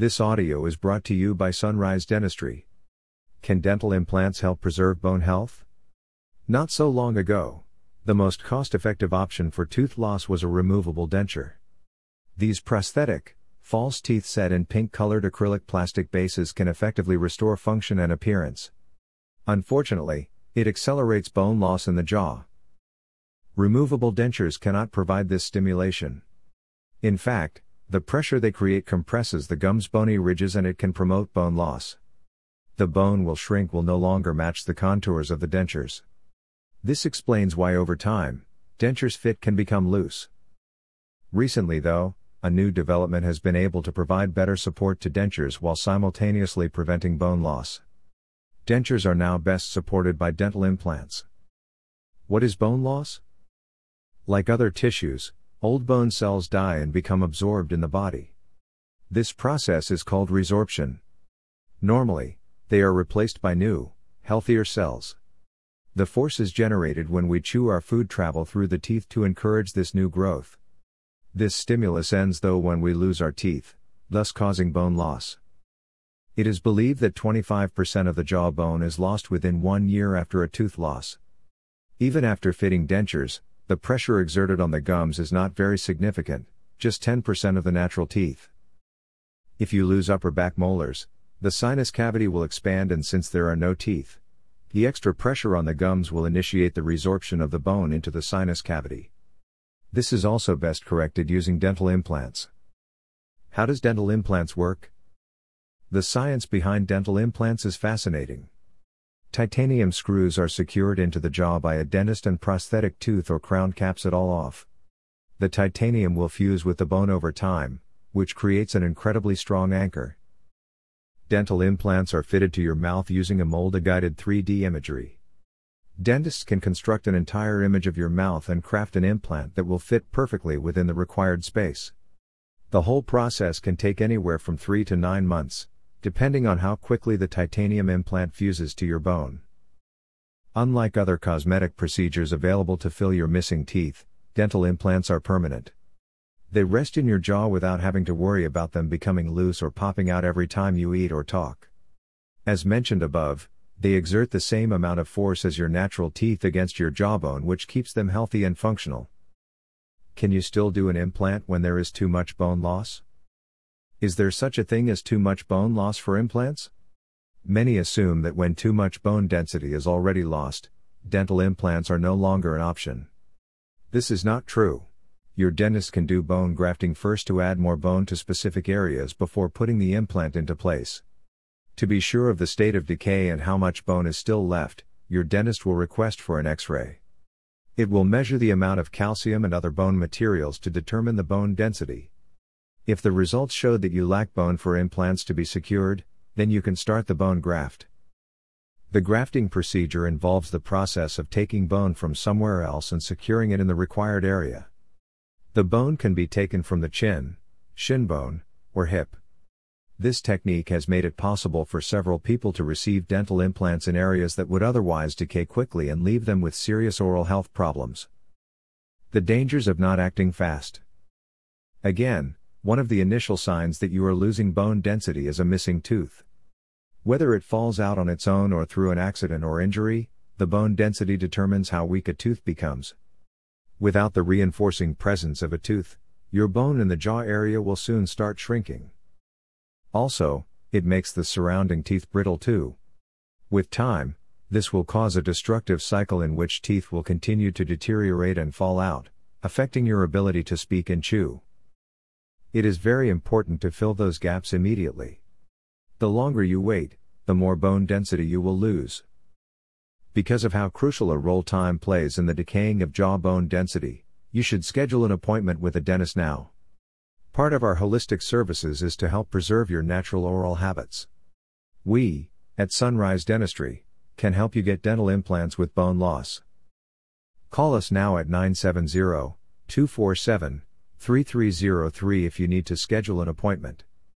This audio is brought to you by Sunrise Dentistry. Can dental implants help preserve bone health? Not so long ago, the most cost effective option for tooth loss was a removable denture. These prosthetic, false teeth set in pink colored acrylic plastic bases can effectively restore function and appearance. Unfortunately, it accelerates bone loss in the jaw. Removable dentures cannot provide this stimulation. In fact, the pressure they create compresses the gum's bony ridges and it can promote bone loss. The bone will shrink will no longer match the contours of the dentures. This explains why over time, dentures fit can become loose. Recently though, a new development has been able to provide better support to dentures while simultaneously preventing bone loss. Dentures are now best supported by dental implants. What is bone loss? Like other tissues, old bone cells die and become absorbed in the body. This process is called resorption. Normally, they are replaced by new, healthier cells. The forces generated when we chew our food travel through the teeth to encourage this new growth. This stimulus ends though when we lose our teeth, thus causing bone loss. It is believed that 25% of the jaw bone is lost within one year after a tooth loss. Even after fitting dentures, the pressure exerted on the gums is not very significant, just 10% of the natural teeth. If you lose upper back molars, the sinus cavity will expand and since there are no teeth, the extra pressure on the gums will initiate the resorption of the bone into the sinus cavity. This is also best corrected using dental implants. How does dental implants work? The science behind dental implants is fascinating. Titanium screws are secured into the jaw by a dentist and prosthetic tooth or crown caps it all off. The titanium will fuse with the bone over time, which creates an incredibly strong anchor. Dental implants are fitted to your mouth using a mold guided 3D imagery. Dentists can construct an entire image of your mouth and craft an implant that will fit perfectly within the required space. The whole process can take anywhere from 3 to 9 months, depending on how quickly the titanium implant fuses to your bone. Unlike other cosmetic procedures available to fill your missing teeth, dental implants are permanent. They rest in your jaw without having to worry about them becoming loose or popping out every time you eat or talk. As mentioned above, they exert the same amount of force as your natural teeth against your jawbone, which keeps them healthy and functional. Can you still do an implant when there is too much bone loss? Is there such a thing as too much bone loss for implants? Many assume that when too much bone density is already lost, dental implants are no longer an option. This is not true. Your dentist can do bone grafting first to add more bone to specific areas before putting the implant into place. To be sure of the state of decay and how much bone is still left, your dentist will request for an x ray. It will measure the amount of calcium and other bone materials to determine the bone density. If the results show that you lack bone for implants to be secured, then you can start the bone graft. The grafting procedure involves the process of taking bone from somewhere else and securing it in the required area. The bone can be taken from the chin, shin bone, or hip. This technique has made it possible for several people to receive dental implants in areas that would otherwise decay quickly and leave them with serious oral health problems. The dangers of not acting fast. Again, one of the initial signs that you are losing bone density is a missing tooth. Whether it falls out on its own or through an accident or injury, the bone density determines how weak a tooth becomes. Without the reinforcing presence of a tooth, your bone in the jaw area will soon start shrinking. Also, it makes the surrounding teeth brittle too. With time, this will cause a destructive cycle in which teeth will continue to deteriorate and fall out, affecting your ability to speak and chew. It is very important to fill those gaps immediately. The longer you wait, the more bone density you will lose. Because of how crucial a role time plays in the decaying of jaw bone density, you should schedule an appointment with a dentist now. Part of our holistic services is to help preserve your natural oral habits. We, at Sunrise Dentistry, can help you get dental implants with bone loss. Call us now at 970 247 3303 if you need to schedule an appointment.